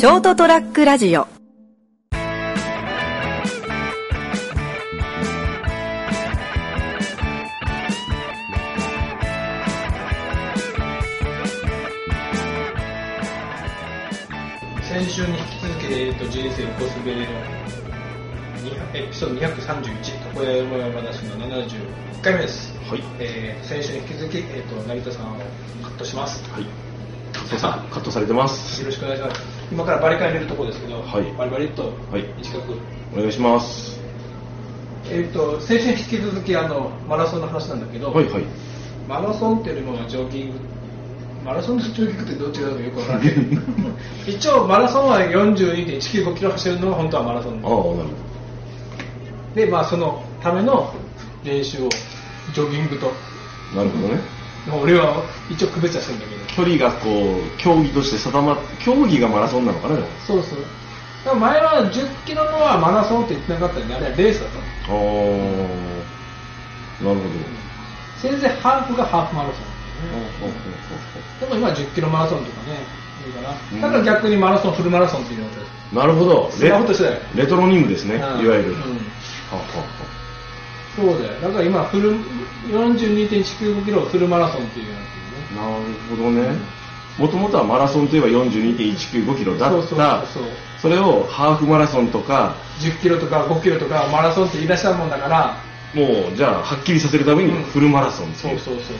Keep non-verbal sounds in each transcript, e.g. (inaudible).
ショートトラックラジオ先週に引き続き、えー、と人生コスベレの200エピソード231床屋山々話の71回目です、はい。えー先週に引き続き、えー、と成田さんをカットしますはい。そうさん、カットされてます。よろしくお願いします今からバリカン入れるところですけど、はいバリバリっとはい短く、お願いします。えー、と先週に引き続きあのマラソンの話なんだけど、はいはい。マラソンっていうよりもジョギングマラソンとジョギングってどっちだかよくわからない (laughs) 一応マラソンは42.195キロ走るのが本当はマラソンああ、なるほでまあそのための練習をジョギングとど。なるほどね。俺は一応区別はしてるんだけど。距離がこう、競技として定まっ競技がマラソンなのかなそうそう。だから前は10キロのはマラソンって言ってなかったんであれはレースだったの。ああ、なるほど。せいぜいハーフがハーフマラソンでも今は10キロマラソンとかねいいかうん。なだから逆にマラソンフルマラソンっていうのが。なるほど。スマホとしてだよ。レトロニムですね、いわゆる。うん。はあはそうだよ。だから今フル42.195キロをフルマラソンっていうやつあはあなるほどね。もともとはマラソンといえば42.195キロだそうそうった。そうそれをハーフマラソンとか、10キロとか5キロとかマラソンって言い出したもんだからもう、じゃあ、はっきりさせるためにうんフルマラソンっていう。そうそうそう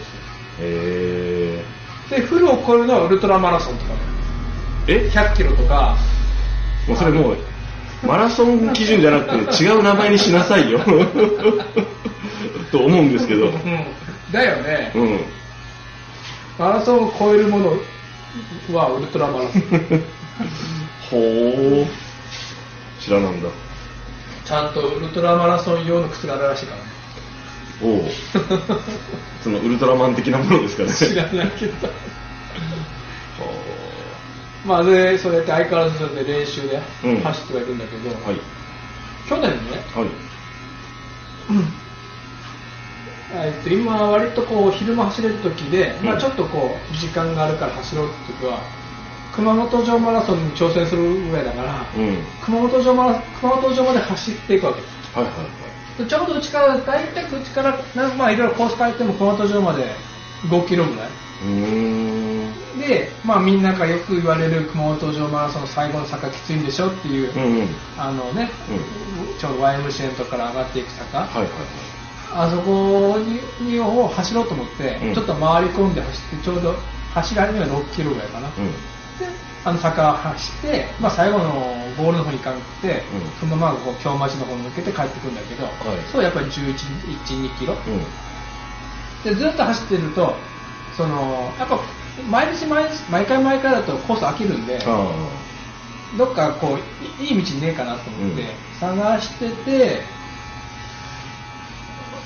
へそうでフルを超えるのはウルトラマラソンとかえ。え？100キロとかもうそれもう、マラソン基準じゃなくて違う名前にしなさいよ。(laughs) (laughs) と思うんですけど。うんだよね、うん。マラソンを超えるものはウルトラマラソン (laughs) ほう。知らなんだ。ちゃんとウルトラマラソン用の靴があるらしいからねおう。(laughs) そのウルトラマン的なものですかね。知らないけどはまあでそれやって相変わらずそれで練習でうん走ってはいるんだけど、あはい。去年ね、はい。えっと今割とこう昼間走れる時で、まあ、うんちょっとこう時間があるから走ろうって時は熊本城マラソンに挑戦するぐらいだから、うん。熊本城マラ熊本城まで走っていくわけですはいはいはい。でちょうどうちから大体うちからなまあいろいろコース変えても熊本城まで5キロぐらい。で、まあ、みんながよく言われる熊本城マラソンの最後の坂きついんでしょっていう、うんうん。あのね、ちょうど YMCA のとこから上がっていく坂、はいはいあそこににを走ろうと思って、うんちょっと回り込んで走ってちょうど走り始めが6キロぐらいかな、はい。であの坂走って、まあ、最後のゴールの方に行かなくて、うんそのままこう京町の方に抜けて帰ってくるんだけど、いそうやっぱり11、1、2キロ、うん。うん。でずっと走ってるとそのやっぱ毎日毎日毎回毎回だとコース飽きるんであどっかこういいい道ねえかなと思って、うん探してて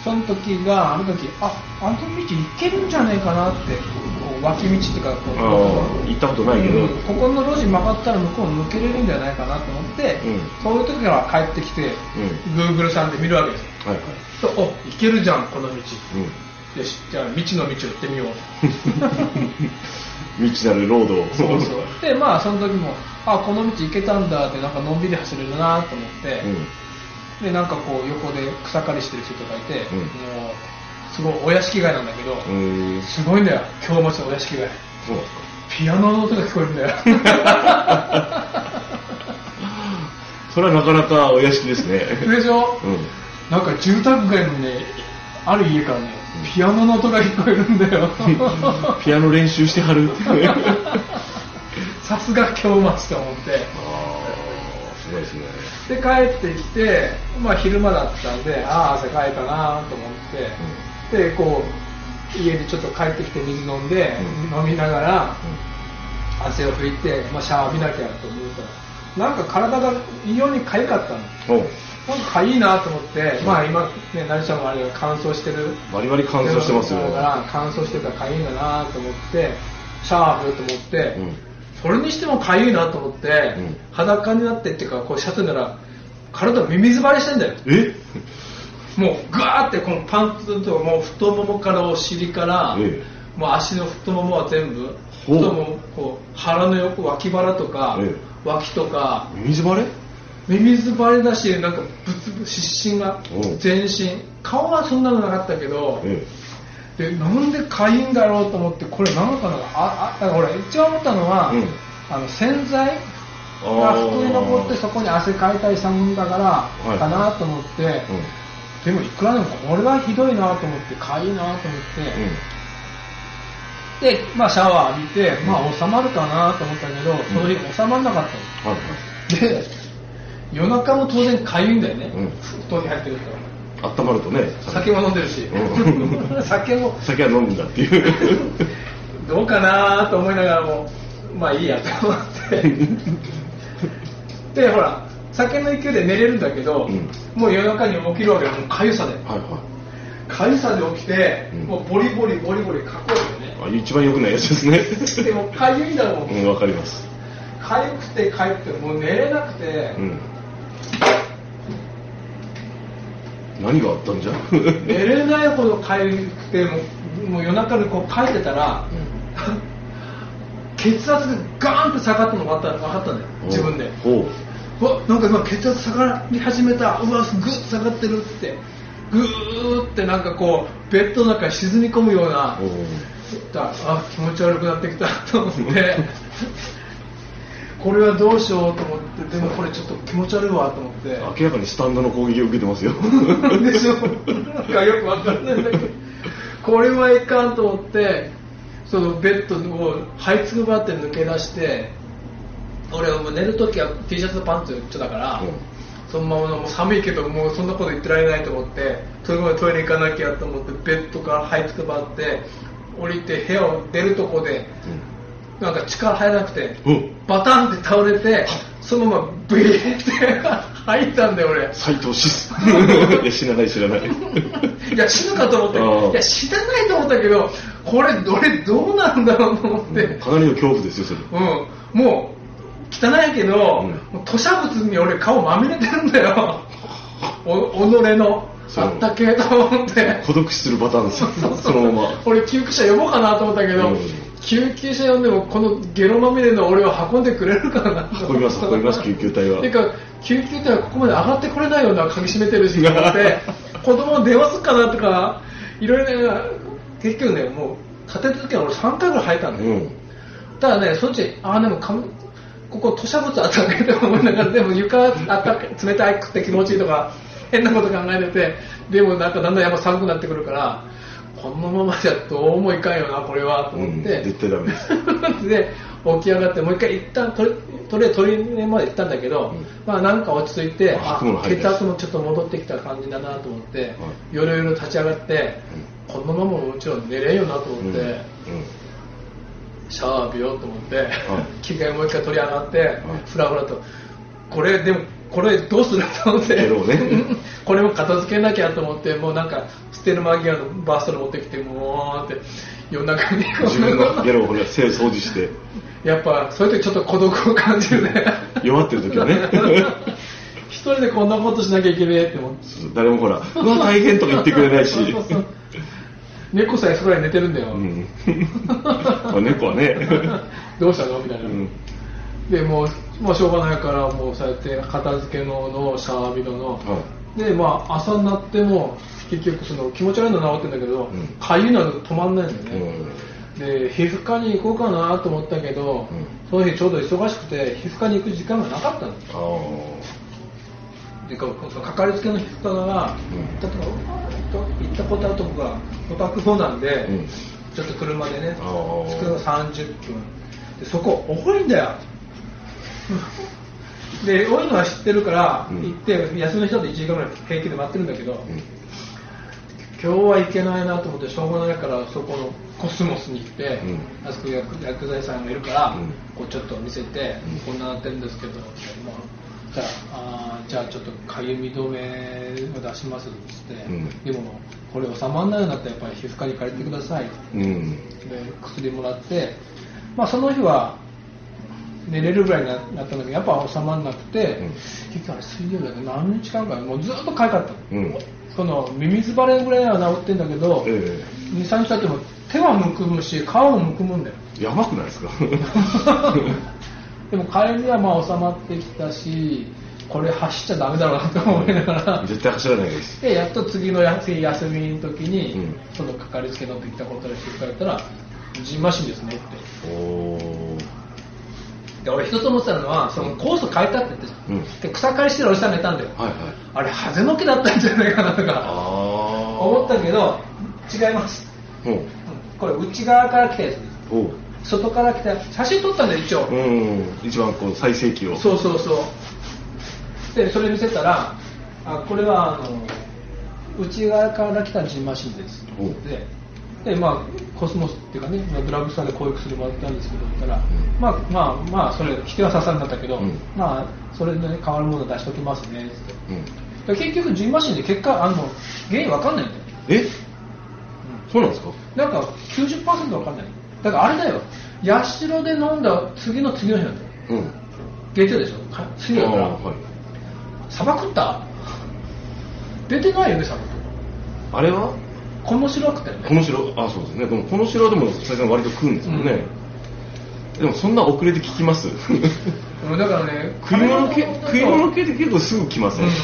その時があの時ああの道行けるんじゃねえかなって脇道っていうかこう。行ったことないけど。うんここの路地曲がったら向こう抜けれるんじゃないかなと思って、うんそういう時は帰ってきて、う Google さんで見るわけですよはいはい。とお行けるじゃんこの道うん。よしじゃあ未知の道を行ってみよう (laughs) 未知なるロードを。そうそう。で、まあ、その時も、あ、この道行けたんだって、なんかのんびり走れるなと思って、うん。で、なんかこう、横で草刈りしてる人とかいて、うんもう、すごいお屋敷街なんだけど。すごいんだよ、京町のお屋敷街。そうですか。ピアノの音が聞こえるんだよ。(laughs) それはなかなかお屋敷ですね。でしょ？うん。なんか住宅街のね、ある家からね、ピアノの音が聞こえるんだよ。(laughs) ピアノ練習してはる (laughs) さすが京町と思って。あ、すごいですね。で帰ってきて、まあ、昼間だったんでああ汗かいたなと思って、でこう家でちょっと帰ってきて水飲んで、う飲みながら汗を拭いて、まあ、シャワー浴びなきゃと思った。らなんか体が異様に痒かったの。なんか痒いなと思って、まあ今ね成ちゃんもあれが乾燥してる。バリバリ乾燥してますよ。だから乾燥してたら痒いんだなと思ってシャワーと思って、うん。それにしても痒いなと思って、うん。裸になってっていうかこうシャツなら体ミミズ張りしてんだよ。え？もうガーってこのパンツともう太ももからお尻から、えもう足の太ももは全部太ももこう腹の横脇腹とか、え脇とか水バレミミズバレだしなんかブツブツ湿疹が全身。顔はそんなのなかったけど、えでなんでかゆいんだろうと思ってこれ何かなああだから俺一番思ったのは、うん。あの洗剤えが服に残ってそこに汗かいたりしたもんだからい。かなと思って、うん。でもいくらでもこれはひどいなと思ってかゆいなと思って、で、まあ、シャワー浴びて、まあ、収まるかなと思ったけど、その日収まらなかったの。はい。で、夜中も当然かゆいんだよね、うん。布団に入ってると。温まるとね。酒も飲んでるし、う酒も。酒は飲むんだっていう。どうかなと思いながらも、まあいいやと思って。で、ほら、酒の勢いで寝れるんだけど、うん。もう夜中に起きるわけよ、もうかゆさで。はいはかゆさで起きて、うん。もうボリボリボリボリかくわけよね。いあ一番良くないやつですね。でもかゆいんだもん。うんわかります。かゆくてかゆくてもう寝れなくて、うん何があったんじゃ？寝れないほどかゆくてもうもう夜中にこう書いてたら、血圧がガーンって下がったのが分かった分かったんだよ自分で。わなんか今血圧下がり始めたうわグッと下がってるって。グーってなんかこうベッドの中に沈み込むようなあ気持ち悪くなってきたと思って (laughs) これはどうしようと思ってでもこれちょっと気持ち悪いわと思って。明らかにスタンドの攻撃を受けてますよ。でしょ？なんかよくわかんない。んだけどこれはいかんと思ってそのベッドを這いつくばって抜け出して俺はもう寝るときは T シャツとパンツ一緒だから、うん。そのままもう寒いけどもうそんなこと言ってられないと思ってそれまでトイレ行かなきゃと思ってベッドから這いつくばって降りて部屋を出るとこでなんか力入らなくてうん。うんバタンって倒れてそのままブイーって吐いたんだよ俺。斎藤シス。(laughs) いや知らない知らない。いや死ぬかと思って。いや死なないと思ったけどこれ俺どうなるんだろうと思って、かなりの恐怖ですよそれ。うん、もう汚いけど、うん。吐砂物に俺顔まみれてるんだよ。お己の。あったけと思って。孤独死するパターンですよ。そのまま。俺救急車呼ぼうかなと思ったけど、うん救急車呼んでもこのゲロまみれの俺を運んでくれるかなと運びます運びます救急隊は。てか救急隊はここまで上がってこれないような鍵閉めてるし (laughs) と思って。子供に電話すっかなとかいろいろね結局ねもう立て続けに俺3回ぐらい吐いたんだよ、うん。ただねそっちああでもかここ吐砂物あったけど思いながらでも床あったか冷たくて気持ちいいとか変なこと考えててでもなんかだんだんやっぱ寒くなってくるからこのままじゃどうもいかんよなこれはとうん思って、絶対ダメです。(laughs) で起き上がってもう一回一旦とりとりあえずトイレまで行ったんだけど、うん。まあなんか落ち着いて血圧もちょっと戻ってきた感じだなと思って、いよろよろ立ち上がって、このままもちろん寝れんよなと思って、うん。シャワー浴びようと思って、い着替えもう一回取り上がって、ふらふらと。これでもこれどうすると思って。ね。(laughs) これも片付けなきゃと思ってもうなんか捨てる間際のバストル持ってきてもうって夜中に自分のゲロをほら手掃除して。(laughs) やっぱそういう時ちょっと孤独を感じるね。(laughs) 弱ってる時はね。一人でこんなことしなきゃいけねえって思って誰もほらうわ大変とか言ってくれないし。猫さえそこらに寝てるんだよ、うん。まあ猫はね。どうしたの？みたいな、うん。でもう、まあ、しょうがないからもうそうやって片付けののシャワー浴びのの、はでまあ朝になっても結局その気持ち悪いのは治ってんだけどうん。かゆいのは止まんないんだよいね、で皮膚科に行こうかなと思ったけど、うん。その日ちょうど忙しくて皮膚科に行く時間がなかったの。あでかそのかかりつけの皮膚科が、うん。行ったとこ行ったことあるとこがお宅方なんで、うん。ちょっと車でね着くの30分。でそこ多いんだよで多いのは知ってるから、うん。行って休みの人だと1時間ぐらい平気で待ってるんだけど、今日は行けないなと思ってしょうがないからそこのコスモスに行って、うん。あそこ薬薬剤師さんがいるから、うん。こうちょっと見せて、うん。こんななってるんですけど、まあ、じゃああーじゃあちょっとかゆみ止めを出しますっつって、うん。でもこれ収まらないようになったらやっぱり皮膚科に借りてください、うん。で薬もらって、まあ、その日は寝れるぐらいにななったんだけどやっぱ収まらなくて、うん。結局あれ水曜日だけど何日間かもうずっとかゆかったの。うん。そのミミズバレぐらいは治ってんだけど、え23日経っても手はむくむし皮もむくむんだよ。えやばくないですか？でも帰りはまあ収まってきたしこれ走っちゃダメだろうなと思いながら。絶対走らないです。でやっと次の休み休みの時に、うん。そのかかりつけのって言ったことで振り返ったらジンマシンですねって。おーで俺一つ思ってたのはそのコース変えたって言ってうん。で草刈りしてるおじさんがいたんだよ、はいはい。あれハゼの木だったんじゃないかなとあかあ思ったけど違います。おう。うん。これ内側から来たやつです外から来た写真撮ったんだよ一応、うん。一番こう最盛期を。そうそうそう。でそれ見せたらあこれはあの内側から来たジンマシンです。ででまあコスモスっていうかねまあドラッグストアでこういう薬もらったんですけど言ったら、うん。まあまあまあそれ否定はささんだったけど、うん。まあそれで、ね、変わるもの出しときますねって。うん。で結局ジンマシンで結果あの原因わかんないんだよ、え？そうなんですか？なんか90%わかんない。だからあれだよ。八代で飲んだ次の次の日なんだよ。うん。月曜でしょ？か次だから。はい。砂漠った？出てないよね砂漠あれは？この白くったよね。この城あそうですね。でもこの城でも最初割と食うんですもん。ね、でもそんな遅れて聞きます？うんだからね (laughs) 食い物系食い物系系って結構すぐ来ません、うん。い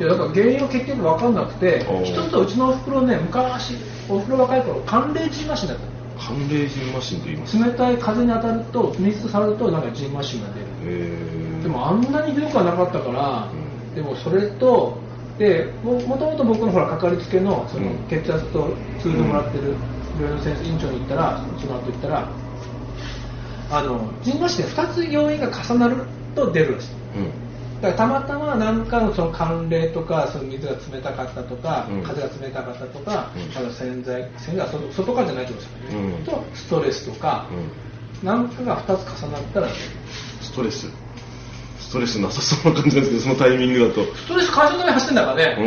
やだから原因は結局分かんなくて一つはうちのおふくろね昔おふくろ若い頃寒冷ジンマシンだった。寒冷ジンマシンと言います。冷たい風に当たると水と触るとなんかジンマシンが出る。えー、でもあんなにひどくはなかったから、うん。でもそれとでももともと僕のほらかかりつけのそのうん。血圧とツールもらってる病院の先生院長に言ったらその後言ったらあのジンマシンで2つ要因が重なると出るらしい。うん。だからたまたま何かのその寒冷とかその水が冷たかったとか、うん。風が冷たかったとか、うん。あの洗剤洗剤は外外からじゃないってことですよね、うん。とストレスとか、うん。何かが2つ重なったら出るストレスストレスなさそうな感じなんですけどそのタイミングだと。ストレス会社のために走ってんだからね、う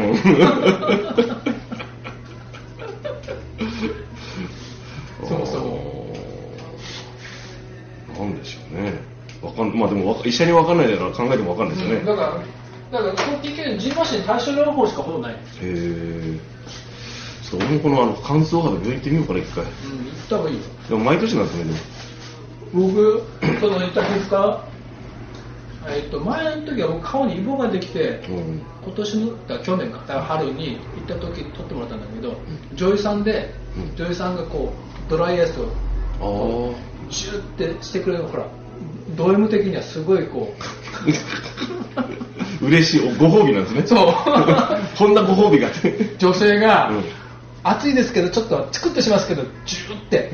ん。(laughs) そもそも。なんでしょうね。わかんまあでも医者に分かんないだから考えても分かんないですよね、うんだからだから結局ジンマシン対処療法しかほぼない、へえちょっと俺もこのあの乾燥肌病院行ってみようかな一回。うん、行った方がいいよ。でも毎年なんですね。でも僕その言った皮膚科えっと前の時は僕顔にイボができて、うん。今年の去年か春に行った時撮ってもらったんだけど、女優さんで、うん。女優さんがこうドライアイスをあジューってしてくれるのほらド M 的にはすごいこあ (laughs) 嬉しいおご褒美なんですね。うそう。(laughs) こんなご褒美が。女性が、うん。暑いですけどちょっとチクッとしますけどジューって。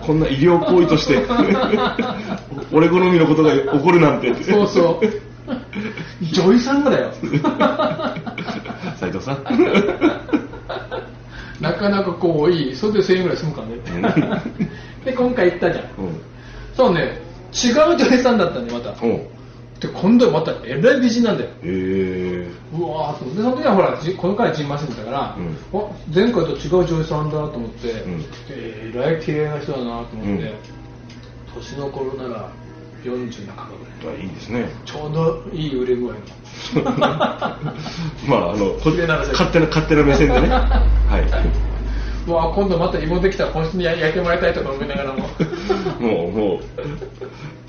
(laughs) こんな医療行為として俺好みのことが起こるなんて。そうそう。女優さんがだよ。(laughs) 斉藤さん。なかなかこういい。それで1000円ぐらい済むからね。(laughs) で今回行ったじゃん。うん。そうね。違う女優さんだったんでまた。おう。で今度はまたえらい美人なんだよ。へえうわーでその時はほらじこの回ジンマシンだから、うん。お前回と違う女優さんだと思って、ん。えらい綺麗な人だなと思って、うん。年の頃なら40半ばぐらいあいいですね。ちょうどいい売れ具合のまああの勝手な勝手な目線でね。はい。うわー今度また芋できたら今週に焼いてもらいたいとか思いながらも。もうもう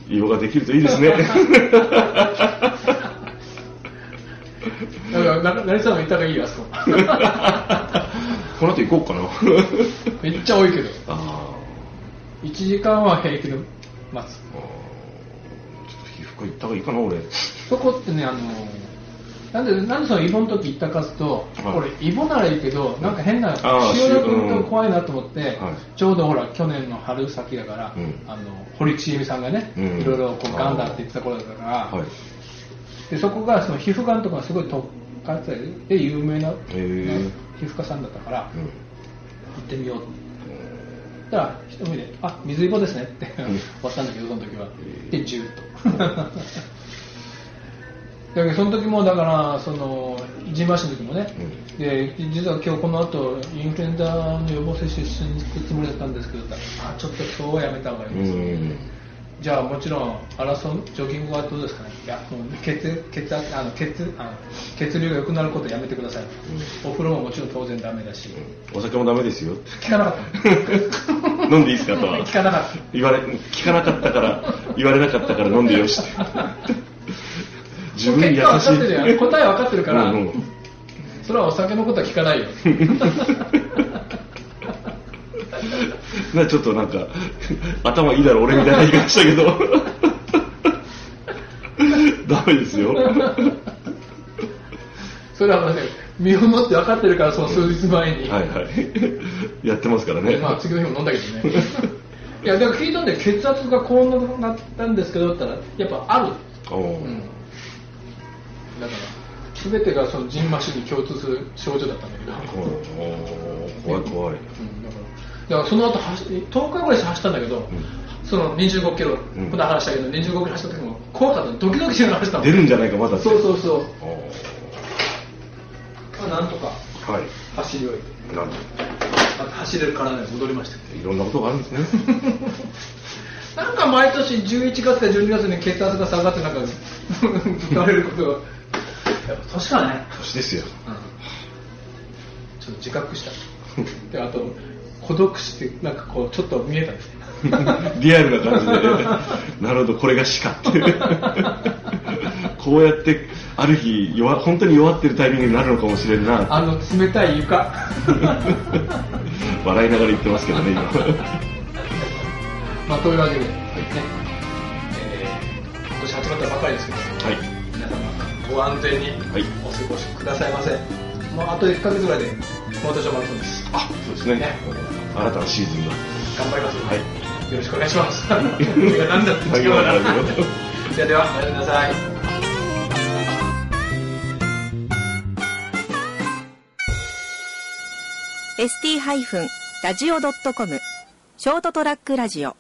色ができるといいですね。(laughs) だからさんも行った方がいいよあそこ。この後行こうかな。めっちゃ多いけど。あ1時間は平気で待つーちょっと皮膚科行った方がいいかな俺。そこってねあのなんでなんでそのイボの時行ったかというと、はい。俺イボならいいけどなんか変な塩薬と怖いなと思って、はい。ちょうどほら去年の春先だから、うん。あの堀ちえみさんがね、うん。いろいろこうガンだって言ってた頃だから、はい。でそこがその皮膚がんとかがすごい特化で有名な、ー。皮膚科さんだったから、うん。行ってみようと。そしたら一目で「あ水イボですね」って終わったんだけどその時は。でジューッと。(laughs) だけどその時もだからそのジンマシンの時もね、で実は今日この後インフルエンザの予防接種しに行くつもりだったんですけどあちょっと今日はやめた方がいいです、うんじゃあもちろんマラソンジョギングはどうですかね？いやもう血血圧あの血あの血流が良くなることやめてください、お風呂ももちろん当然ダメだし、お酒もダメですよ。聞かなかった。(laughs) 飲んでいいですかとは？聞かなかった。言われ、聞かなかったから、言われなかったから飲んでよし。って。自分に優しい。答え分かってるから、うんうん。それはお酒のことは聞かないよ (laughs) なちょっとなんか、頭いいだろ俺みたいな言い方したけど。(laughs) ダメですよ。それはね身をもって分かってるからその数日前に、はいはい。やってますからね。まあ次の日も飲んだけどねいやだから聞いたんで血圧がこうなったんですけどったらやっぱあるおーうんだから全てがそのジンマシンに共通する症状だったんだけど、おー怖い怖い。うん、だからその後走10日ぐらい走ったんだけど、その25キロ、うん。この話したけど25キロ走った時も怖かった。ドキドキしながら走ったの。出るんじゃないかまだ。そうそうそう、おまあ、なんとか。走り終えてなんと。また走れる体に戻りました。いろんなことがあるんですね。(laughs) なんか毎年11月か12月に血圧が下がってなんか (laughs) 言われることが。やっぱ年かね。年ですよ。ちょっと自覚した。で、あと、孤独死って、なんかこう、ちょっと見えたんですね。(laughs) リアルな感じで、なるほど、これが死かって。(laughs) こうやって、ある日弱、本当に弱ってるタイミングになるのかもしれんな。あの、冷たい床。(laughs) 笑いながら言ってますけどね、今。まあ、というわけで、ね、えー今年始まったばかりですけど、はい。皆様、ご安全にはいお過ごしくださいませ。もうあと1ヶ月ぐらいで、モートショーマラソンです。あ、そうですねね。新たなシーズンが。頑張ります。はい。よろしくお願いします。(laughs) いやなんだって違うかな。はいではでは、おやすみなさい。(laughs) ST-radio.com ショートトラックラジオ